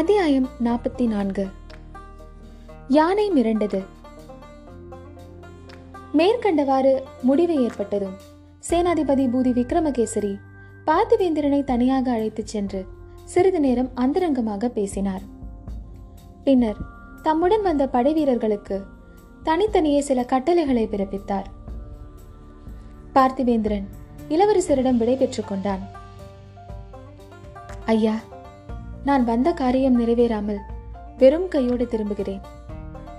அத்தியாயம் நாற்பத்தி நான்கு யானை மிரண்டது. மேற்கண்டவாறு முடிவு ஏற்பட்டதும் சேனாதிபதி பூதி விக்ரமகேசரி பார்த்திவேந்திரனை தனியாக அழைத்துச் சென்று சிறிது நேரம் அந்தரங்கமாக பேசினார். பின்னர் தம்முடன் வந்த படை வீரர்களுக்கு தனித்தனியே சில கட்டளைகளை பிறப்பித்தார். பார்த்திவேந்திரன் இளவரசரிடம் விடை பெற்றுக் கொண்டான். ஐயா நான் வந்த காரியம் நிறைவேறாமல் வெறும் கையோடு திரும்புகிறேன்.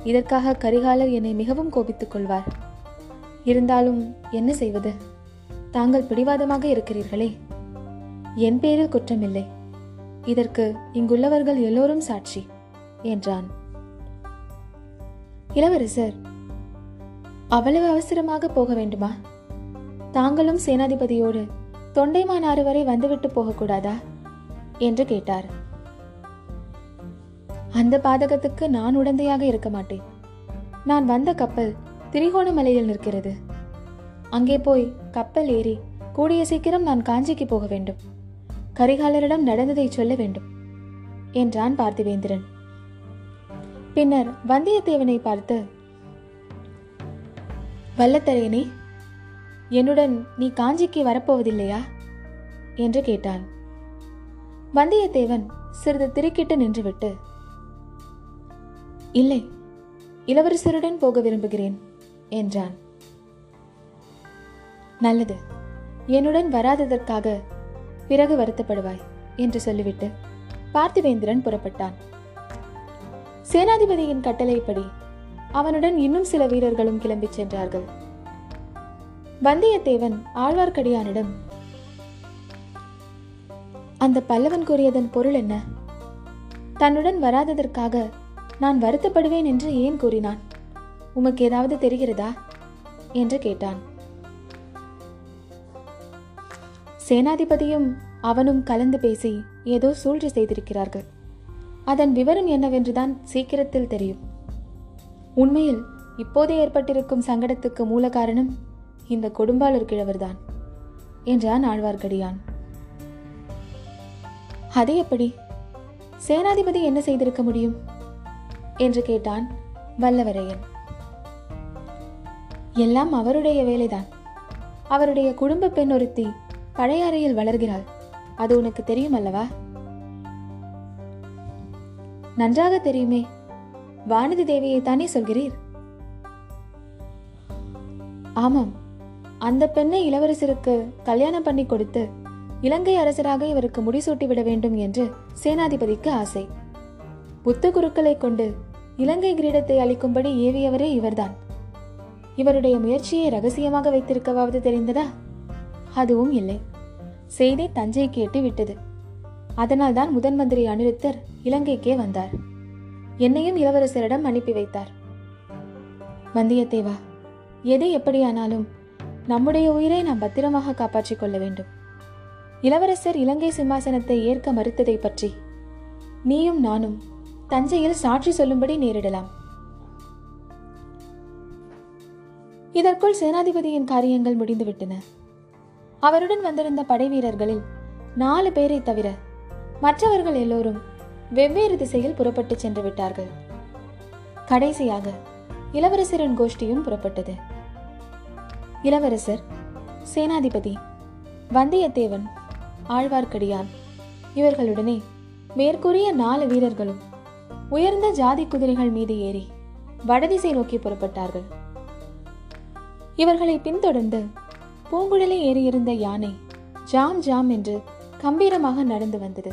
இதற்காக கரிகாலர் என்னை மிகவும் கோபித்துக் கொள்வார். இருந்தாலும் என்ன செய்வது? தாங்கள் பிடிவாதமாக இருக்கிறீர்களே. என் பேரில் குற்றமில்லை. இதற்கு இங்குள்ளவர்கள் எல்லோரும் சாட்சி என்றான். இளவரசர் அவ்வளவு அவசரமாக போக வேண்டுமா? தாங்களும் சேனாதிபதியோடு தொண்டைமானாறு வரை வந்துவிட்டு போகக்கூடாதா? என்று கேட்டார். அந்த பாதகத்துக்கு நான் உடந்தையாக இருக்க மாட்டேன். நான் வந்த கப்பல் திரிகோணமலையில் நிற்கிறது. அங்கே போய் கப்பல் ஏறி கூடிய சீக்கிரம் நான் காஞ்சிக்கு போக வேண்டும். கரிகாலரிடம் நடந்ததை சொல்ல வேண்டும் என்றான் பார்த்திவேந்திரன். பின்னர் வந்தியத்தேவனை பார்த்து வல்லத்தரையனே என்னுடன் நீ காஞ்சிக்கு வரப்போவதில்லையா? என்று கேட்டான். வந்தியத்தேவன் சிறிது திருக்கிட்டு நின்றுவிட்டு இல்லை இளவரசருடன் போக விரும்புகிறேன் என்றான். நல்லது என்னுடன் வராததற்காக பிறகு வருத்தப்படுவாய் என்று சொல்லிவிட்டு பார்த்திவேந்திரன் புறப்பட்டான். சேனாதிபதியின் கட்டளைப்படி அவனுடன் இன்னும் சில வீரர்களும் கிளம்பிச் சென்றார்கள். வந்தியத்தேவன் ஆழ்வார்க்கடியானிடம் அந்த பல்லவன் கூறியதன் பொருள் என்ன? தன்னுடன் வராததற்காக நான் வருத்தப்படுவேன் என்று ஏன் கூறினான்? உமக்கு ஏதாவது தெரிகிறதா? என்று கேட்டான். சேனாதிபதியும் அவனும் கலந்து பேசி ஏதோ சூழ்ச்சி செய்திருக்கிறார்கள். அதன் விவரம் என்னவென்றுதான் சீக்கிரத்தில் தெரியும். உண்மையில் இப்போது ஏற்பட்டிருக்கும் சங்கடத்துக்கு மூல காரணம் இந்த கொடும்பாளூர் கிழவர்தான் என்றான் ஆழ்வார்க்கடியான். அது எப்படி? சேனாதிபதி என்ன செய்திருக்க முடியும்? என்று கேட்டான் வல்லவரையன். எல்லாம் அவருடைய வேலைதான். அவருடைய குடும்ப பெண் ஒருத்தி பழையாறையில் வளர்கிறாள். அது உனக்கு தெரியும் அல்லவா? நன்றாக தெரியுமே. வானதி தேவியை தானே சொல்கிறீர்? ஆமாம். அந்த பெண்ணை இளவரசருக்கு கல்யாணம் பண்ணி கொடுத்து இலங்கை அரசராக இவருக்கு முடிசூட்டி விட வேண்டும் என்று சேனாதிபதிக்கு ஆசை. புத்த குருக்களை கொண்டு இலங்கை கிரீடத்தை அளிக்கும்படி ஏவியவரே இவர்தான். இவருடைய முயற்சியை ரகசியமாக வைத்திருக்கவாவது தெரிந்ததா? அதுவும் இல்லை. செய்தி தஞ்சை கேட்டு விட்டது. அதனால்தான் முதன் மந்திரி அனிருத்தர் இலங்கைக்கே வந்தார். என்னையும் இளவரசரிடம் அனுப்பி வைத்தார். வந்தியத்தேவா எது எப்படியானாலும் நம்முடைய உயிரை நாம் பத்திரமாக காப்பாற்றிக் கொள்ள வேண்டும். இளவரசர் இலங்கை சிம்மாசனத்தை ஏற்க மறுத்ததை பற்றி நீயும் நானும் தஞ்சையில் சாட்சி சொல்லும்படி நேரிடலாம். இதற்குள் சேனாதிபதியின் காரியங்கள் முடிந்துவிட்டன. அவருடன் வந்திருந்த படை வீரர்களில் நாலு பேரை தவிர மற்றவர்கள் எல்லோரும் வெவ்வேறு திசையில் புறப்பட்டு சென்று விட்டார்கள். கடைசியாக இளவரசரின் கோஷ்டியும் புறப்பட்டது. இளவரசர் சேனாதிபதி வந்தியத்தேவன் ஆழ்வார்க்கடியான் இவர்களுடனே மேற்கூறிய நாலு வீரர்களும் உயர்ந்த ஜாதி குதிரைகள் மீது ஏறி வடதிசை நோக்கி புறப்பட்டார்கள். இவர்களை பின்தொடர்ந்து பூங்குழலி ஏறியிருந்த யானை ஜாம் ஜாம் என்று கம்பீரமாக நடந்து வந்தது.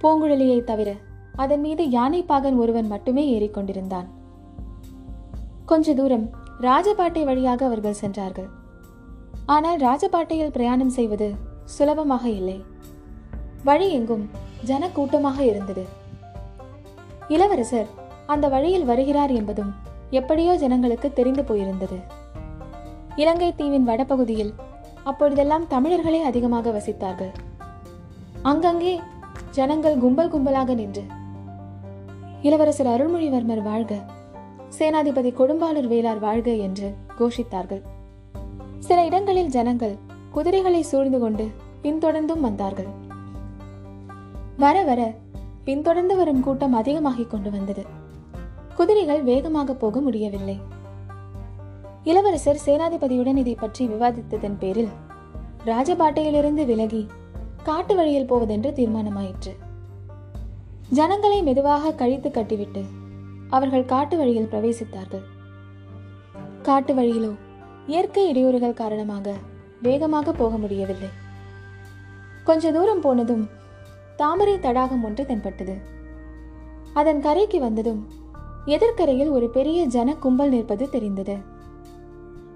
பூங்குழலியை தவிர அதன் மீது யானை பாகன் ஒருவன் மட்டுமே ஏறிக்கொண்டிருந்தான் கொஞ்ச தூரம் ராஜபாட்டை வழியாக அவர்கள் சென்றார்கள். ஆனால் ராஜபாட்டையில் பிரயாணம் செய்வது சுலபமாக இல்லை. வழி எங்கும் ஜனக்கூட்டமாக இருந்தது. இளவரசர் அந்த வழியில் வருகிறார் என்பதும் எப்படியோ ஜனங்களுக்கு தெரிந்து போயிருந்தது. இலங்கை தீவின் வடபகுதியில் அப்பொழுதெல்லாம் தமிழர்களே அதிகமாக வசித்தார்கள். அங்கங்கே ஜனங்கள் கும்பல் கும்பலாக நின்று இளவரசர் அருள்மொழிவர்மர் வாழ்க சேனாதிபதி கொடும்பாளூர் வேளார் வாழ்க என்று கோஷித்தார்கள். சில இடங்களில் ஜனங்கள் குதிரைகளை சூழ்ந்து கொண்டு பின்தொடர்ந்தும் வந்தார்கள். வர வர பின்தொடர்ந்து வரும் கூட்டம் அதிகமாகிக் கொண்டு வந்தது. குதிரைகள் வேகமாக போக முடியவில்லை. இளவரசர் சேனாதிபதியுடன் இதை பற்றி விவாதித்ததன் பேரில் ராஜபாட்டையிலிருந்து விலகி காட்டு வழியில் போவதென்று தீர்மானமாயிற்று. ஜனங்களை மெதுவாக கழித்து கட்டிவிட்டு அவர்கள் காட்டு வழியில் பிரவேசித்தார்கள். காட்டு வழியிலோ இயற்கை இடையூறுகள் காரணமாக வேகமாக போக முடியவில்லை. கொஞ்ச தூரம் போனதும் தாமரை தடாகம் ஒன்று தென்பட்டது. அதன் கரைக்கு வந்ததும் எதிர்க்கரையில் ஒரு பெரிய ஜன கும்பல் நிற்பது தெரிந்தது.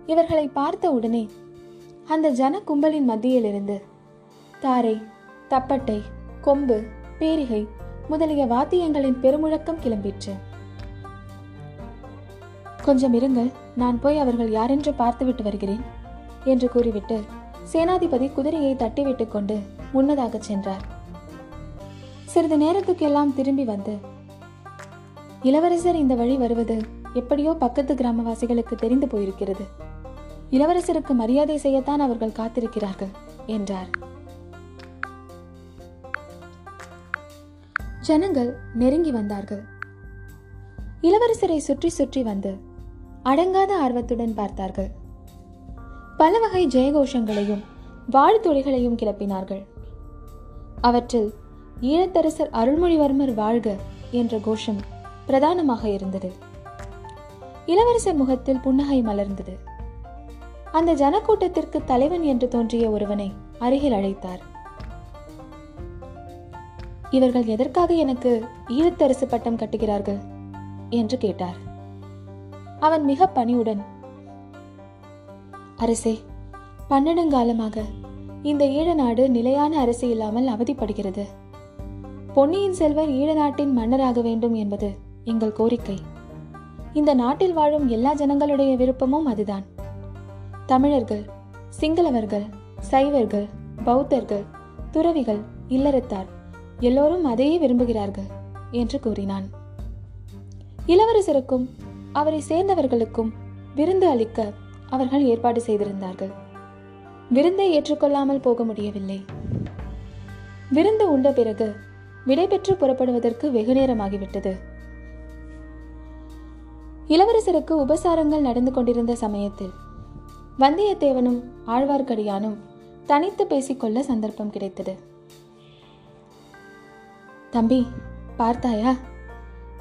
இவர்களை பார்த்த உடனே அந்த ஜன கும்பலின் மத்தியிலிருந்து தாரை தப்பட்டை கொம்பு பேரிகை முதலிய வாத்தியங்களின் பெருமுழக்கம் கிளம்பிற்று. கொஞ்சம் இருங்கள் நான் போய் அவர்கள் யாரென்று பார்த்துவிட்டு வருகிறேன் என்று கூறிவிட்டு சேனாதிபதி குதிரையை தட்டிவிட்டு கொண்டு முன்னதாக சென்றார். சிறிது நேரத்துக்கெல்லாம் திரும்பி வந்து இளவரசர் இந்த வழி வருவது எப்படியோ பக்கத்து கிராமவாசிகளுக்கு தெரிந்து போயிருக்கிறது. இளவரசருக்கு மரியாதை செய்யத்தான் அவர்கள் காத்திருக்கிறார்கள் என்றார். ஜனங்கள் நெருங்கி வந்தார்கள். இளவரசரை சுற்றி சுற்றி வந்து அடங்காத ஆர்வத்துடன் பார்த்தார்கள். பல வகை ஜெயகோஷங்களையும் வாழ்த்துளிகளையும் கிளப்பினார்கள். அவற்றில் ஈழத்தரசர் அருள்மொழிவர்மர் வாழ்க என்ற கோஷம் பிரதானமாக இருந்தது. இளவரசர் முகத்தில் புன்னகை மலர்ந்தது. அந்த ஜனக்கூட்டத்திற்கு தலைவன் என்று தோன்றிய ஒருவனை அருகில் அழைத்தார். இவர்கள் எதற்காக எனக்கு ஈழத்தரசு பட்டம் கட்டுகிறார்கள்? என்று கேட்டார். அவன் மிக பணியுடன் அரசே பன்னெடுங்காலமாக இந்த ஈழ நாடு நிலையான அரசு இல்லாமல் அவதிப்படுகிறது. பொன்னியின் செல்வர் ஈழ நாட்டின் மன்னராக வேண்டும் என்பது எங்கள் கோரிக்கை. இந்த நாட்டில் வாழும் எல்லா ஜனங்களுடைய விருப்பமும் அதுதான். தமிழர்கள் சிங்களவர்கள் சைவர்கள் பௌத்தர்கள் துறவிகள் இல்லறத்தார் எல்லோரும் அதையே விரும்புகிறார்கள் என்று கூறினான். இளவரசருக்கும் அவரை சேர்ந்தவர்களுக்கும் விருந்து அளிக்க அவர்கள் ஏற்பாடு செய்திருந்தார்கள். விருந்தை ஏற்றுக்கொள்ளாமல் போக முடியவில்லை. விருந்து உண்ட பிறகு விடைபெற்று புறப்படுவதற்கு வெகு நேரமாகிவிட்டது. இளவரசருக்கு உபசாரங்கள் நடந்து கொண்டிருந்த சமயத்தில் வந்தியத்தேவனும் ஆழ்வார்க்கடியானும் தனித்து பேசிக்கொள்ள சந்தர்ப்பம் கிடைத்தது. தம்பி பார்த்தாயா?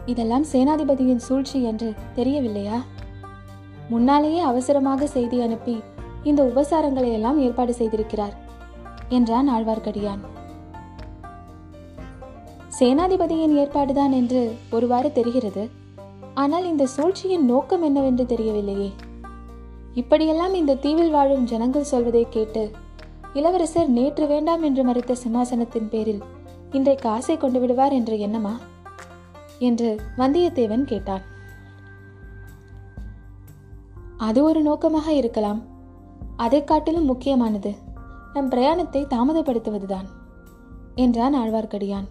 இதெல்லாம் சேனாதிபதியின் சூழ்ச்சி என்று தெரியவில்லையா? முன்னாலேயே அவசரமாக செய்தி அனுப்பி இந்த உபசாரங்களை எல்லாம் ஏற்பாடு செய்திருக்கிறார் என்றான் ஆழ்வார்க்கடியான். சேனாதிபதியின் ஏற்பாடுதான் என்று ஒருவாறு தெரிகிறது. ஆனால் இந்த சூழ்ச்சியின் நோக்கம் என்னவென்று தெரியவில்லையே. இப்படியெல்லாம் இந்த தீவில் வாழும் ஜனங்கள் சொல்வதை கேட்டு இளவரசர் நேற்று வேண்டாம் என்று மறைத்த சிம்மாசனத்தின் பேரில் இன்றைக்கு ஆசை கொண்டு விடுவார் என்ற எண்ணமா? என்று வந்தியத்தேவன் கேட்டான். அது ஒரு நோக்கமாக இருக்கலாம். அதை காட்டிலும் முக்கியமானது நம் பிரயாணத்தை தாமதப்படுத்துவதுதான் என்றான் ஆழ்வார்க்கடியான்.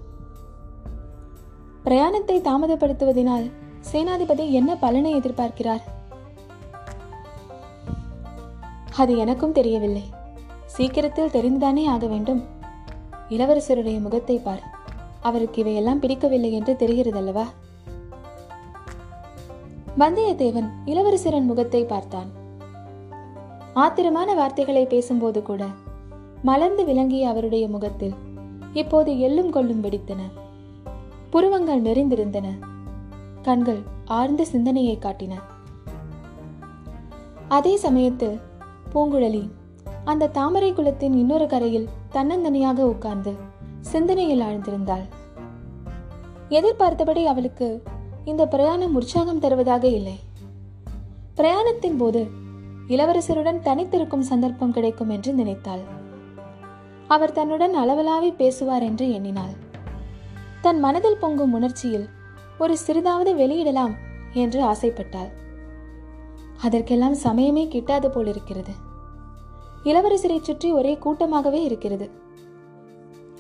பிரயாணத்தை தாமதப்படுத்துவதனால் சேனாதிபதி என்ன பலனை எதிர்பார்க்கிறார்? அது எனக்கும் தெரியவில்லை. சீக்கிரத்தில் தெரிந்துதானே ஆக வேண்டும். இளவரசருடைய முகத்தை பார். அவருக்கு இவையெல்லாம் பிடிக்கவில்லை என்று தெரிகிறதல்லவா? வந்தியத்தேவன் இளவரசரின் முகத்தை பார்த்தான். ஆத்திரமான வார்த்தைகளை பேசும்போது கூட மலர்ந்து விளங்கிய அவருடைய முகத்தில் இப்போது எள்ளும் கொள்ளும் வெடித்தன. புருவங்கள் நெறிந்திருந்தன. கண்கள் ஆழ்ந்த சிந்தனையை காட்டின. அதே சமயத்தில் பூங்குழலி அந்த தாமரை குளத்தின் இன்னொரு கரையில் தன்னந்தனியாக உட்கார்ந்து சிந்தனையில் ஆழ்ந்திருந்தாள். எதிர்பார்த்தபடி அவளுக்கு இந்த பிரயாணம் உற்சாகம் தருவதாக இல்லை. பிரயாணத்தின் போது இளவரசருடன் தனித்திருக்கும் சந்தர்ப்பம் கிடைக்கும் என்று நினைத்தாள். அவர் தன்னுடன் அளவலாவி பேசுவார் என்று எண்ணினாள். தன் மனதில் பொங்கும் உணர்ச்சியில் ஒரு சிறிதாவது வெளியிடலாம் என்று ஆசைப்பட்டாள். அதற்கெல்லாம் சமயமே கிட்டாது போலிருக்கிறது. இளவரசரை சுற்றி ஒரே கூட்டமாகவே இருக்கிறது.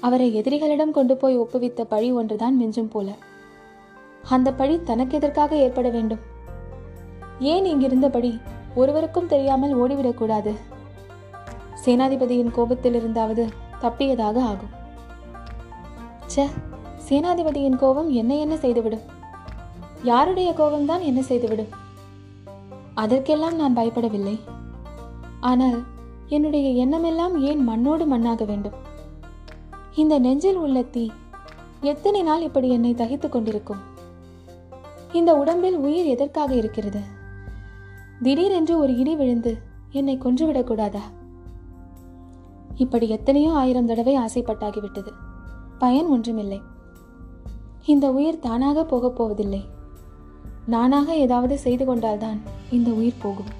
அவரை எதிரிகளிடம் கொண்டு போய் ஒப்புவித்த பழி ஒன்றுதான் மிஞ்சும் போல. அந்த பழி தனக்கு எதற்காக ஏற்பட வேண்டும்? ஏன் இங்கிருந்தபடி ஒருவருக்கும் தெரியாமல் ஓடிவிடக்கூடாது சேனாதிபதியின் கோபத்தில் இருந்தாவது தப்பியதாக ஆகும். சே சேனாதிபதியின் கோபம் என்ன என்ன செய்துவிடும்? யாருடைய கோபம்தான் என்ன செய்துவிடும்? அதற்கெல்லாம் நான் பயப்படவில்லை. ஆனால் என்னுடைய எண்ணமெல்லாம் ஏன் மண்ணோடு மண்ணாக வேண்டும்? இந்த நெஞ்சில் உள்ள தீ எத்தனை நாள் இப்படி என்னை தகித்துக் கொண்டிருக்கும்? இந்த உடம்பில் உயிர் எதற்காக இருக்கிறது? திடீரென்று ஒரு இடி விழுந்து என்னை கொன்றுவிடக் கூடாதா? இப்படி எத்தனையோ ஆயிரம் தடவை ஆசைப்பட்டாகிவிட்டது. பயன் ஒன்றுமில்லை. இந்த உயிர் தானாக போகப் போவதில்லை. நானாக ஏதாவது செய்து கொண்டால்தான் இந்த உயிர் போகும்.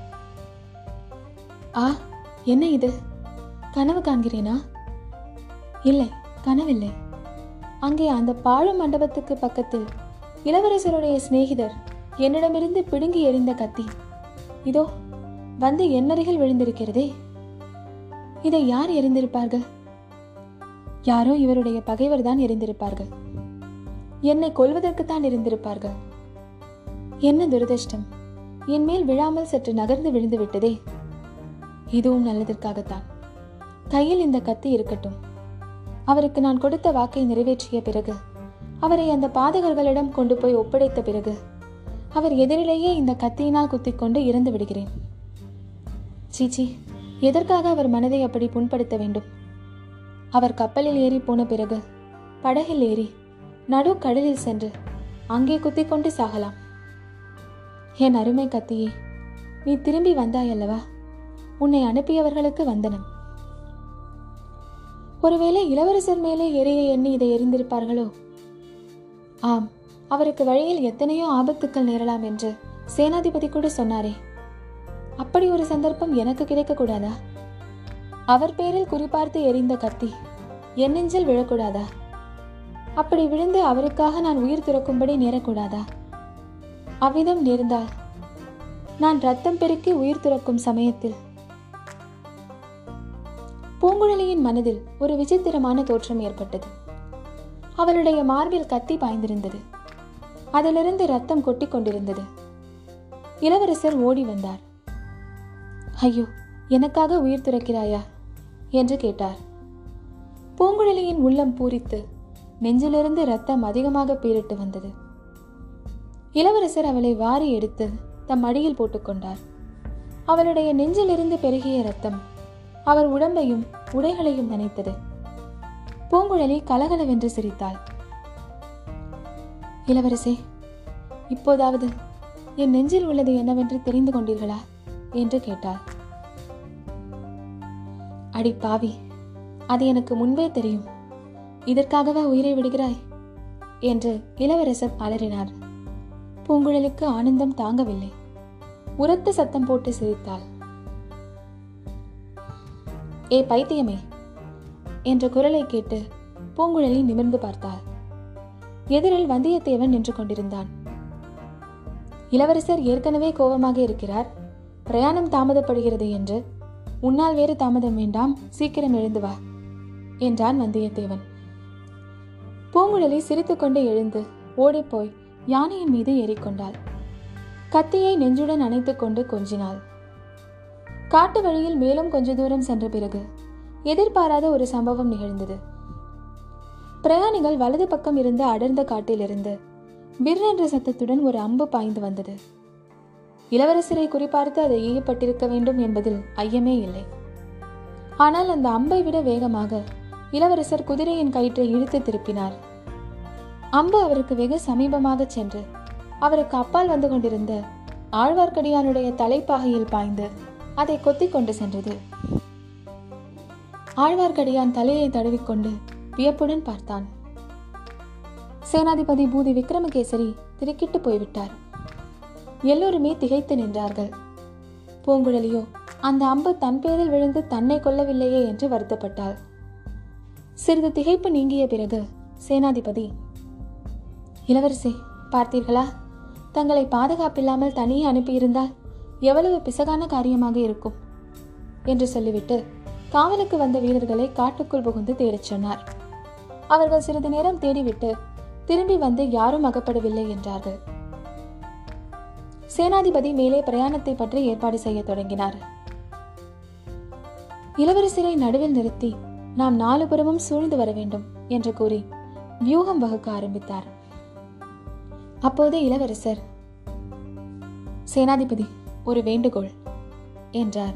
ஆ என்ன இது? கனவு காண்கிறேனா? இல்லை கனவில்லை. அங்கே அந்த பாழும் மண்டபத்துக்கு பக்கத்தில் இளவரசருடைய சிநேகிதர் என்னிடமிருந்து பிடுங்கி எறிந்த கத்தி. இதோ வந்து என்னருகில் விழுந்திருக்கிறதே. இதை யார் எரிந்திருப்பார்கள் யாரோ இவருடைய பகைவர் தான் என்னை கொல்வதற்குத்தான் இருந்திருப்பார்கள். என்ன துரதிர்ஷ்டம்? என் மேல் விழாமல் சற்று நகர்ந்து விழுந்து விட்டதே. இதுவும் நல்லதற்காகத்தான். கையில் இந்த கத்தி இருக்கட்டும். அவருக்கு நான் கொடுத்த வாக்கை நிறைவேற்றிய பிறகு அவரை அந்த பாதகர்களிடம் கொண்டு போய் ஒப்படைத்த பிறகு அவர் எதிரிலேயே இந்த கத்தியினால் குத்திக்கொண்டு இறந்து விடுகிறேன். சீச்சி எதற்காக அவர் மனதை அப்படி புண்படுத்த வேண்டும்? அவர் கப்பலில் ஏறி போன பிறகு படகில் ஏறி நடு கடலில் சென்று அங்கே குத்திக்கொண்டு சாகலாம். என் அருமை கத்தியே நீ திரும்பி வந்தாயல்லவா உன்னை அனுப்பியவர்களுக்கு வந்தனம். ஒருவேளை இளவரசர் மேலே எரிய எண்ணி இதை எரிந்திருப்பார்களோ? ஆம் அவருக்கு வழியில் எத்தனையோ ஆபத்துக்கள் நேரலாம் என்று சேனாதிபதி கூட சொன்னாரே. அப்படி ஒரு சந்தர்ப்பம் எனக்கு கிடைக்கக்கூடாதா? அவர் பேரில் குறிபார்த்து எரிந்த கத்தி என் நெஞ்சில் விழக்கூடாதா? அப்படி விழுந்து அவருக்காக நான் உயிர் துறக்கும்படி நேரக்கூடாதா? அவ்விதம் நேர்ந்தால் நான் ரத்தம் பெருக்கி உயிர் துறக்கும் சமயத்தில் பூங்குழலியின் மனதில் ஒரு விசித்திரமான தோற்றம் ஏற்பட்டது. அவளுடைய மார்பில் கத்தி பாய்ந்திருந்தது. அதிலிருந்து ரத்தம் கொட்டிக் கொண்டிருந்தது. இளவரசர் ஓடி வந்தார். ஐயோ எனக்காக உயிர் துறக்கிறாயா? என்று கேட்டார். பூங்குழலியின் உள்ளம் பூரித்து நெஞ்சிலிருந்து ரத்தம் அதிகமாக பீரிட்டு வந்தது. இளவரசர் அவளை வாரி எடுத்து தம் அடியில் போட்டுக்கொண்டார் அவளுடைய நெஞ்சிலிருந்து பெருகிய ரத்தம் அவர் உடம்பையும் உடைகளையும் நனைத்தது. பூங்குழலி கலகலவென்று சிரித்தாள். இளவரசே இப்போதாவது என் நெஞ்சில் உள்ளது என்னவென்று தெரிந்து கொண்டீர்களா? என்று கேட்டாள். அடி பாவி அது எனக்கு முன்பே தெரியும். இதற்காகவா உயிரை விடுகிறாய்? என்று இளவரசர் அலறினார் பூங்குழலிக்கு ஆனந்தம் தாங்கவில்லை. உரத்த சத்தம் போட்டு சிரித்தாள். ஏ பைத்தியமே என்ற குரலை கேட்டு பூங்குழலி நிமிர்ந்து பார்த்தாள். எதிரில் வந்தியத்தேவன் நின்று கொண்டிருந்தான். இளவரசர் ஏற்கனவே கோபமாக இருக்கிறார். பிரயாணம் தாமதப்படுகிறது என்று. உன்னால் வேறு தாமதம் வேண்டாம். சீக்கிரம் எழுந்து வா என்றான் வந்தியத்தேவன். பூங்குழலி சிரித்துக்கொண்டு எழுந்து ஓடிப்போய் யானையின் மீது ஏறிக்கொண்டாள். கத்தியை நெஞ்சுடன் அணைத்துக் கொண்டு கொஞ்சினாள். காட்டு வழியில் மேலும் கொஞ்ச தூரம் சென்ற பிறகு எதிர்பாராத ஒரு சம்பவம் நிகழ்ந்தது. பிரயாணிகள் வலது பக்கம் இருந்த அடர்ந்த காட்டிலிருந்து பிர் என்ற சத்தத்துடன் ஒரு அம்பு பாய்ந்து வந்தது. இளவரசரை குறிப்பார்த்து அதை ஈயப்பட்டிருக்க வேண்டும் என்பதில் ஐயமே இல்லை. ஆனால் அந்த அம்பை விட வேகமாக இளவரசர் குதிரையின் கயிற்றை இழுத்து திருப்பினார். அம்பு அவருக்கு வெகு சமீபமாக சென்று அவருக்கு அப்பால் வந்து கொண்டிருந்த ஆழ்வார்க்கடியானுடைய தலைப்பாகையில் பாய்ந்து அதை கொத்திக் கொண்டு சென்றது. ஆழ்வார்க்கடியான் தலையை தடவிக்கொண்டு வியப்புடன் பார்த்தான். சேனாதிபதி பூதி விக்ரமகேசரி திடுக்கிட்டு போய்விட்டார். எல்லோருமே திகைத்து நின்றார்கள். பூங்குழலியோ அந்த அம்பு தன் பேரில் விழுந்து தன்னை கொல்லவில்லையே என்று வருத்தப்பட்டாள். சிறிது திகைப்பு நீங்கிய பிறகு சேனாதிபதி இளவரசி பார்த்தீர்களா? தங்களை பாதுகாப்பில்லாமல் தனியே அனுப்பியிருந்தால் எவ்வளவு பிசகான காரியமாக இருக்கும்? என்று சொல்லிவிட்டு காவலுக்கு வந்த வீரர்களை காட்டுக்குள் புகுந்து தேடிச் சொன்னார். அவர்கள் சிறிது நேரம் தேடிவிட்டு திரும்பி வந்து யாரும் அகப்படவில்லை என்றார்கள். சேனாதிபதி மேலே பிரயாணத்தை பற்றி ஏற்பாடு செய்ய தொடங்கினார். இளவரசரை நடுவில் நிறுத்தி நாம் நாலு புறமும் சூழ்ந்து வர வேண்டும் என்று கூறி வியூகம் வகுக்க ஆரம்பித்தார். அப்போது இளவரசர் சேனாதிபதி ஒரு வேண்டுகோள் என்றார்.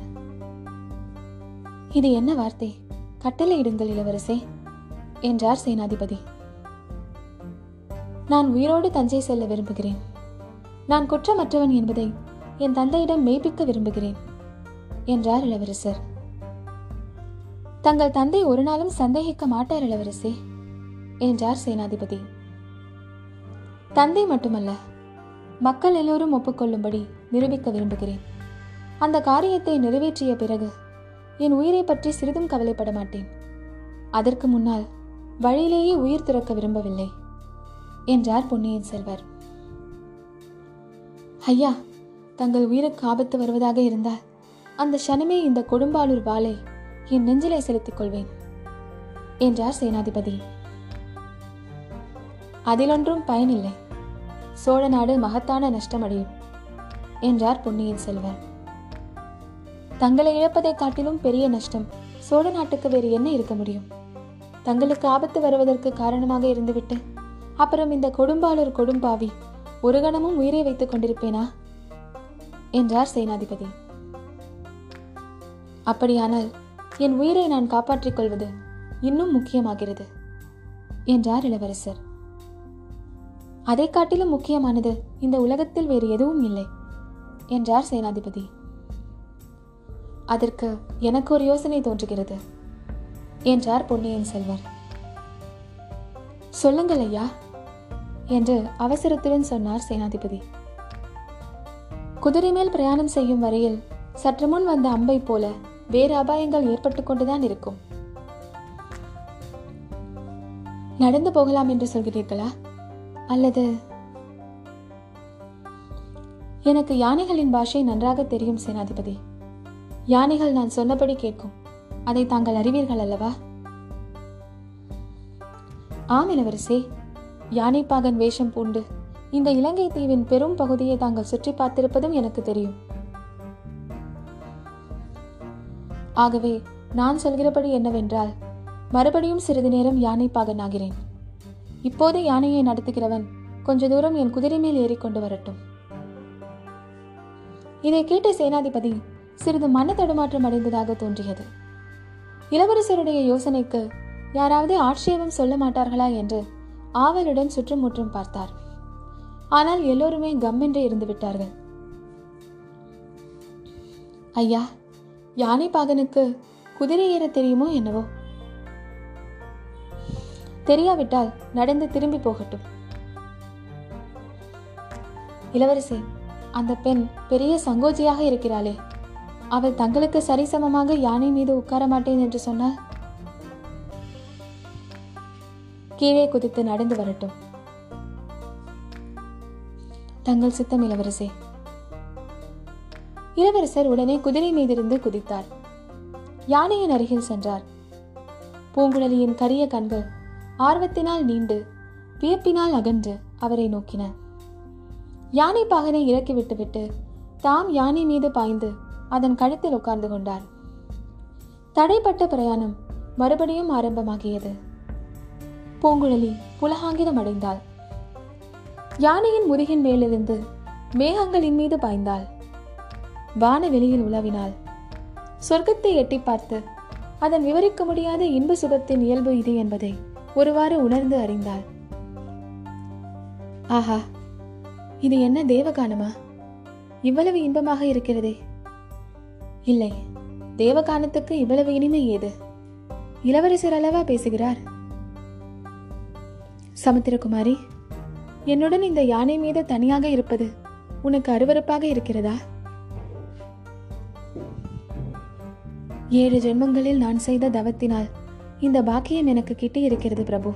இது என்ன வார்த்தை? கட்டளையிடுங்கள் இளவரசே என்றார் சேனாதிபதி. நான் உயிரோடு தஞ்சை செல்ல விரும்புகிறேன். நான் குற்றமற்றவன் என்பதை என் தந்தையிடம் மெய்ப்பிக்க விரும்புகிறேன் என்றார் இளவரசர். தங்கள் தந்தை ஒரு நாளும் சந்தேகிக்க மாட்டார் இளவரசே என்றார் சேனாதிபதி. தந்தை மட்டுமல்ல மக்கள் எல்லோரும் ஒப்புக்கொள்ளும்படி நிரூபிக்க விரும்புகிறேன். அந்த காரியத்தை நிறைவேற்றிய பிறகு என் உயிரை பற்றி சிறிதும் கவலைப்பட மாட்டேன். அதற்கு முன்னால் வழியிலேயே உயிர் திறக்க விரும்பவில்லை என்றார் பொன்னியின் செல்வர். ஐயா தங்கள் உயிருக்கு ஆபத்து வருவதாக இருந்தால் அந்த சனமே இந்த கொடும்பாளூர் வாளை என் நெஞ்சிலே செலுத்திக் கொள்வேன் என்றார் சேனாதிபதி. அதிலொன்றும் பயனில்லை. சோழ நாடு மகத்தான நஷ்டமடையும் என்றார் பொன்னியின் செல்வர். தங்களை இழப்பதை காட்டிலும் பெரிய நஷ்டம் சோழ நாட்டுக்கு வேறு என்ன இருக்க முடியும்? தங்களுக்கு ஆபத்து வருவதற்கு காரணமாக இருந்துவிட்டு அப்புறம் இந்த கொடும்பாளர் கொடும்பாவி ஒரு கணமும் உயிரை வைத்துக் கொண்டிருப்பேனா? என்றார் சேனாதிபதி. அப்படியானால் என் உயிரை நான் காப்பாற்றிக் கொள்வது இன்னும் முக்கியமாகிறது என்றார் இளவரசர். அதை காட்டிலும் முக்கியமானது இந்த உலகத்தில் வேறு எதுவும் இல்லை என்றார் சேனாதிபதி. அதற்கு எனக்கு ஒரு யோசனை தோன்றுகிறது என்றார் பொன்னியின் செல்வர். சொல்லுங்கள் ஐயா என்று அவசரத்துடன் சொன்னார் சேனாதிபதி. குதிரை மேல் பிரயாணம் செய்யும் வரையில் சற்று முன் வந்த அம்பை போல வேறு அபாயங்கள் ஏற்பட்டு கொண்டுதான் இருக்கும். நடந்து போகலாம் என்று சொல்கிறீர்களா? அல்லது எனக்கு யானைகளின் பாஷை நன்றாக தெரியும் சேனாதிபதி. யானைகள் நான் சொன்னபடி கேட்கும். அதை தாங்கள் அறிவீர்கள் அல்லவா? ஆம் இளவரசே. யானைப்பாகன் வேஷம் பூண்டு இந்த இலங்கை தீவின் பெரும் பகுதியை தாங்கள் சுற்றி பார்த்திருப்பதும் எனக்கு தெரியும். ஆகவே நான் சொல்கிறபடி என்னவென்றால் மறுபடியும் சிறிது நேரம் யானைப்பாகன் ஆகிறேன் இப்போது யானையை நடத்துகிறவன் கொஞ்ச தூரம் என் குதிரை மேல் ஏறிக்கொண்டு வரட்டும். இதை கேட்ட சேனாதிபதி சிறிது மன தடுமாற்றம் அடைந்ததாக தோன்றியது. இளவரசருடைய யோசனைக்கு யாராவது ஆட்சேபம் சொல்ல மாட்டார்களா என்று ஆவலுடன் சுற்றுமுற்றும் பார்த்தார். ஆனால் எல்லோருமே கம்மென்றே இருந்து விட்டார்கள் ஐயா யானை பாகனுக்கு குதிரை ஏற தெரியுமோ என்னவோ? தெரியாவிட்டால் நடந்து திரும்பி போகட்டும். இளவரசி அந்த பெண் பெரிய சங்கோஜியாக இருக்கிறாளே. அவள் தங்களுக்கு சரிசமமாக யானை மீது உட்கார மாட்டேன் என்று சொன்னால் கீழே குதித்து நடந்து வரட்டும். தங்கள் சித்தம் இளவரசே. இளவரசர் உடனே குதிரை மீதிருந்து குதித்தார். யானையின் அருகில் சென்றார். பூங்குழலியின் கரிய கண்கள் ஆர்வத்தினால் நீண்டு வியப்பினால் அகன்று அவரை நோக்கின. யானை பாகனை இறக்கி விட்டுவிட்டு தாம் யானை மீது பாய்ந்து அதன் கழுத்தில் உட்கார்ந்து கொண்டார். தடைப்பட்ட பிரயாணம் மறுபடியும் ஆரம்பமாகியது. பூங்குழலி புலகாங்கிதம் அடைந்தாள். யானையின் முதுகின் மேலிருந்து மேகங்களின் மீது பாய்ந்தாள். வானவெளியில் உலவினாள். சொர்க்கத்தை எட்டி பார்த்து அதன் விவரிக்க முடியாத இன்ப சுகத்தின் இயல்பு இது என்பதை ஒருவாறு உணர்ந்து அறிந்தாள். ஆஹா இது என்ன தேவகானமா? இவ்வளவு இன்பமாக இருக்கிறதே. இல்லை தேவகானத்துக்கு இவ்வளவு இனிமை ஏது? இளவரசர் அளவா பேசுகிறார்? சமுத்திரகுமாரி என்னுடன் இந்த யானை மீது தனியாக இருப்பது உனக்கு அருவருப்பாக இருக்கிறதா? ஏழு ஜென்மங்களில் நான் செய்த தவத்தினால் இந்த பாக்கியம் எனக்கு கிட்டி இருக்கிறது பிரபு.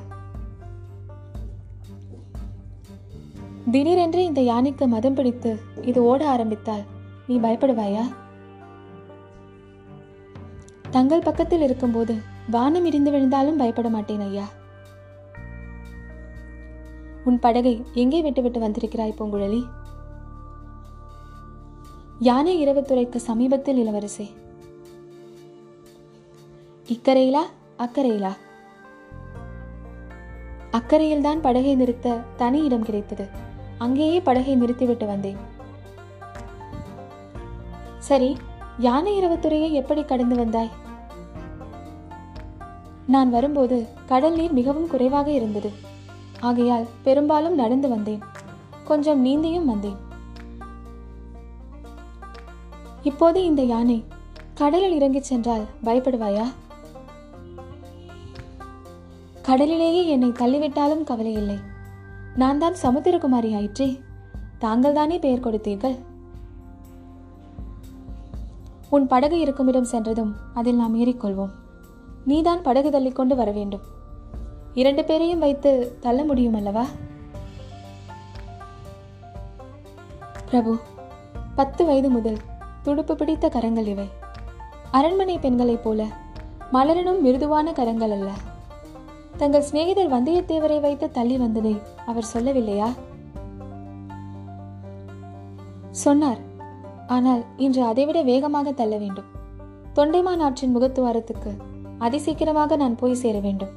திடீரென்று இந்த யானைக்கு மதம் பிடித்து இது ஓட ஆரம்பித்தால் நீ பயப்படுவாயா? தங்கள் பக்கத்தில் இருக்கும்போது வானம் இடிந்து விழுந்தாலும் பயப்பட மாட்டேன் ஐயா. உன் படகை எங்கே விட்டுவிட்டு வந்திருக்கிறாய் பூங்குழலி? யானை இரவுத்துறைக்கு சமீபத்தில் இளவரசே. இக்கரையிலா? அக்கறையிலா அக்கறையில்தான் படகை நிறுத்த தனி இடம் கிடைத்தது. அங்கேயே படகை நிறுத்திவிட்டு வந்தேன். சரி யானை இரவத்துறையை எப்படி கடந்து வந்தாய்? நான் வரும்போது கடல் நீர் மிகவும் குறைவாக இருந்தது. ஆகையால் பெரும்பாலும் நடந்து வந்தேன். கொஞ்சம் நீந்தியும் வந்தேன். இப்போது இந்த யானை கடலில் இறங்கிச் சென்றால் பயப்படுவாயா? கடலிலேயே என்னை தள்ளிவிட்டாலும் கவலை இல்லை நான் தான் சமுத்திரகுமாரி ஆயிற்றே. தாங்கள் தானே பெயர் கொடுத்தீர்கள்? உன் படகு இருக்குமிடம் சென்றதும் அதில் நாம் ஏறிக்கொள்வோம். நீதான் படகு தள்ளிக்கொண்டு வர வேண்டும் இரண்டு பேரையும் வைத்து தள்ள முடியும் அல்லவா பிரபு பத்து வயது முதல் துடுப்பு பிடித்த கரங்கள் இவை. அரண்மனை பெண்களைப் போல மலரனும் மிருதுவான கரங்கள் அல்ல. தங்கள் சிநேகிதர் வந்தியத்தேவரை வைத்து தள்ளி வந்ததை அவர் சொல்லவில்லையா? சொன்னார். ஆனால் இன்று அதைவிட வேகமாக தள்ள வேண்டும். தொண்டைமான் ஆற்றின் முகத்துவாரத்துக்கு அதிசீக்கிரமாக நான் போய் சேர வேண்டும்.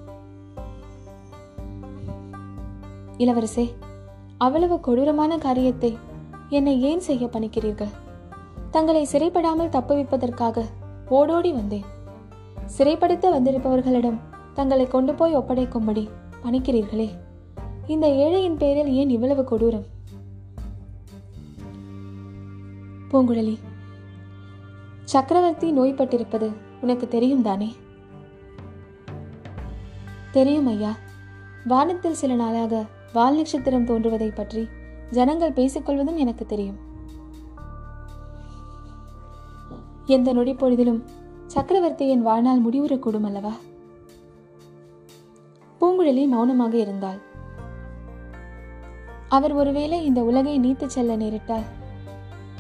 இளவரசே அவ்வளவு கொடூரமான காரியத்தை என்னை ஏன் செய்ய பணிக்கிறீர்கள்? தங்களை சிறைப்படாமல் தப்புவிப்பதற்காக ஓடோடி வந்தேன். சிறைப்படுத்த வந்திருப்பவர்களிடம் தங்களை கொண்டு போய் ஒப்படைக்கும்படி பணிக்கிறீர்களே. இந்த ஏழையின் பேரில் ஏன் இவ்வளவு கொடூரம்? பூங்குழலி சக்கரவர்த்தி நோய்பட்டிருப்பது உனக்கு தெரியும் தானே? தெரியும் ஐயா. வானத்தில் சில நாளாக வால் நட்சத்திரம் தோன்றுவதை பற்றி ஜனங்கள் பேசிக்கொள்வதும் எனக்கு தெரியும். எந்த நொடி பொழுதிலும் சக்கரவர்த்தியின் வாழ்நாள் முடிவுறக்கூடும் அல்லவா? பூங்குழலி மௌனமாக இருந்தாள். அவர் ஒருவேளை இந்த உலகை நீத்து செல்ல நேரிட்டார்.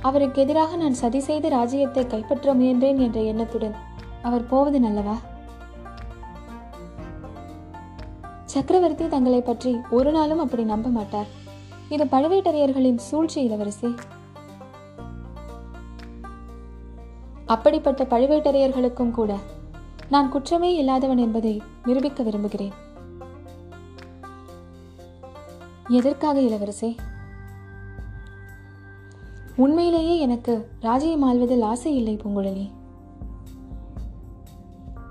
அவருக்கு எதிராக நான் சதி செய்து ராஜ்யத்தை கைப்பற்ற முயன்றேன் என்ற எண்ணத்துடன் அவர் போவது நல்லவா? சக்கரவர்த்தி தங்களை பற்றி ஒரு நாளும் அப்படி நம்ப மாட்டார். இது பழுவேட்டரையர்களின் சூழ்ச்சி இளவரசி. அப்படிப்பட்ட பழுவேட்டரையர்களுக்கும் கூட நான் குற்றமே இல்லாதவன் என்பதை நிரூபிக்க விரும்புகிறேன். எதற்காக இளவரசே? உண்மையிலேயே எனக்கு ராஜ்யம் ஆள்வதில் ஆசை இல்லை பூங்குழலி.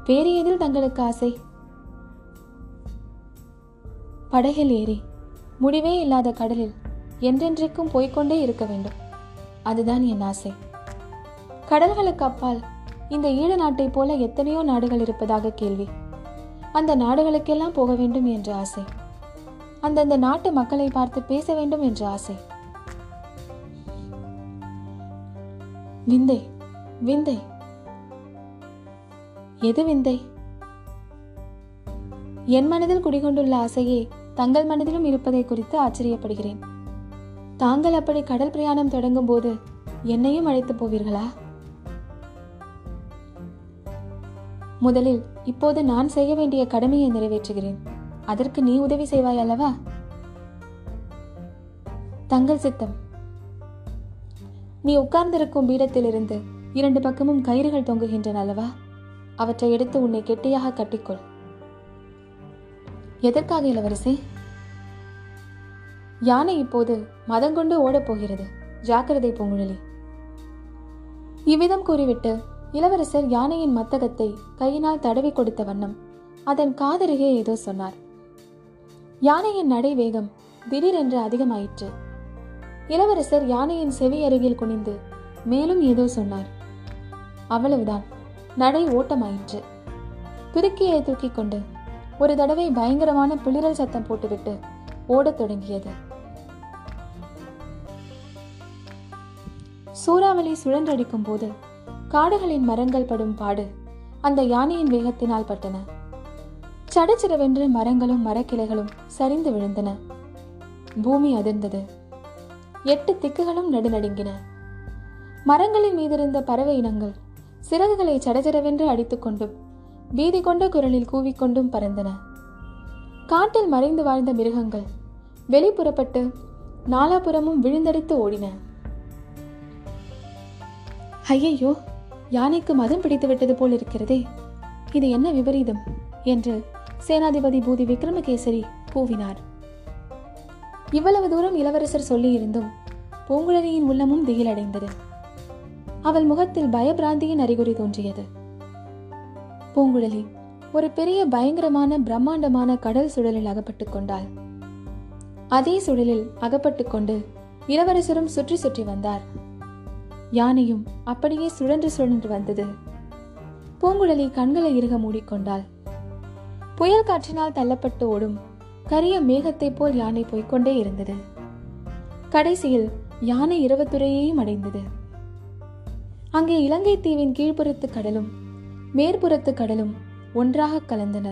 வேறு எதில் தங்களுக்கு ஆசை? படகில் ஏறி முடிவே இல்லாத கடலில் என்றென்றைக்கும் போய்க்கொண்டே இருக்க வேண்டும். அதுதான் என் ஆசை. கடல்களுக்கு அப்பால் இந்த ஈழ நாட்டைப் போல எத்தனையோ நாடுகள் இருப்பதாக கேள்வி. அந்த நாடுகளுக்கெல்லாம் போக வேண்டும் என்ற ஆசை. அந்தந்த நாட்டு மக்களை பார்த்து பேச வேண்டும் என்ற ஆசை. விந்தை விந்தை. எது விந்தை? என் மனதில் குடிகொண்டுள்ள ஆசையே தங்கள் மனதிலும் இருப்பதை குறித்து ஆச்சரியப்படுகிறேன். தாங்கள் அப்படி கடல் பிரயாணம் தொடங்கும் போது என்னையும் அழைத்து போவீர்களா? முதலில் இப்போது நான் செய்ய வேண்டிய கடமையை நிறைவேற்றுகிறேன். அதற்கு நீ உதவி செய்வாய் அல்லவா? தங்கள் சித்தம். நீ உட்கார்ந்திருக்கும் பீடத்திலிருந்து இரண்டு பக்கமும் கயிறுகள் தொங்குகின்றன அல்லவா? அவற்றை எடுத்து உன்னை கெட்டியாக கட்டிக்கொள். எதற்காக இளவரசி? யானை இப்போது மதங்கொண்டு ஓடப் போகிறது ஜாக்கிரதை பூங்குழலி. இவ்விதம் கூறிவிட்டு இளவரசர் யானையின் மத்தகத்தை கையினால் தடவி கொடுத்த வண்ணம் அதன் காதருகே ஏதோ சொன்னார். யானையின் நடை வேகம் திடீரென்று அதிகமாயிற்று. இளவரசர் யானையின் செவி அருகில் குனிந்து மேலும் ஏதோ சொன்னார். அவ்வளவுதான். நடை ஓட்டமாயிற்று. துருக்கியை தூக்கிக் கொண்டு ஒரு தடவை பயங்கரமான பிளிரல் சத்தம் போட்டுவிட்டு ஓடத் தொடங்கியது. சூறாவளி சுழன்றடிக்கும் போது காடுகளின் மரங்கள் படும் பாடு அந்த யானையின் வேகத்தினால் பட்டன. சடச்சிடவென்று மரங்களும் மரக்கிளைகளும் சரிந்து விழுந்தன. பூமி அதிர்ந்தது. எட்டு திக்குகளும் நடுநடுங்கின. மரங்களின் மீதிருந்த பறவை இனங்கள் சிறகுகளை சடச்சடவென்று அடித்துக்கொண்டும் பீதி கொண்ட குரலில் கூவிக்கொண்டும் பறந்தன. காட்டில் மறைந்து வாழ்ந்த மிருகங்கள் வெளிப்புறப்பட்டு நாலாபுறமும் விழுந்தடித்து ஓடின. ஐயையோ யானைக்கு மதம் பிடித்து விட்டது போல் இருக்கிறதே இது என்ன விபரீதம்? என்று சேனாதிபதி பூதி விக்ரமகேசரி கூவினார். இவ்வளவு தூரம் இளவரசர் சொல்லியிருந்தும் பூங்குழலியின் உள்ளமும் திகிலடைந்தது. அவள் முகத்தில் பயபிராந்தியின் அறிகுறி தோன்றியது. பூங்குழலி ஒரு பெரிய பயங்கரமான பிரம்மாண்டமான கடல் சுழலில் அகப்பட்டுக் கொண்டாள். அதே சுழலில் அகப்பட்டுக் கொண்டு இளவரசரும் சுற்றி சுற்றி வந்தார். யானையும் அப்படியே சுழன்று சுழன்று வந்தது. பூங்குழலி கண்களை இறுக மூடிக்கொண்டாள். புயல் காற்றினால் தள்ளப்பட்டு ஓடும் கரிய மேகத்தைப் போல் யானை போய்க்கொண்டே இருந்தது. கடைசியில் யானை இரவுத்துறையையும் அடைந்தது. அங்கே இலங்கை தீவின் கீழ்ப்புறத்து கடலும் மேற்புறத்து கடலும் ஒன்றாக கலந்தன.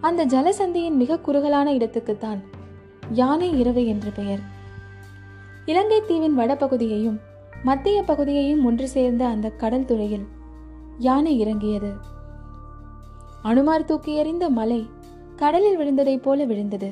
அந்த ஜலசந்தியின் மிக குறுகலான இடத்துக்குத்தான் யானை இரவு என்று பெயர். இலங்கை தீவின் வடபகுதியையும் மத்திய பகுதியையும் ஒன்று சேர்ந்த அந்த கடல் துறையில் யானை இறங்கியது. அனுமார் தூக்கி எறிந்த மலை கடலில் விழுந்ததைப் போல விழுந்தது.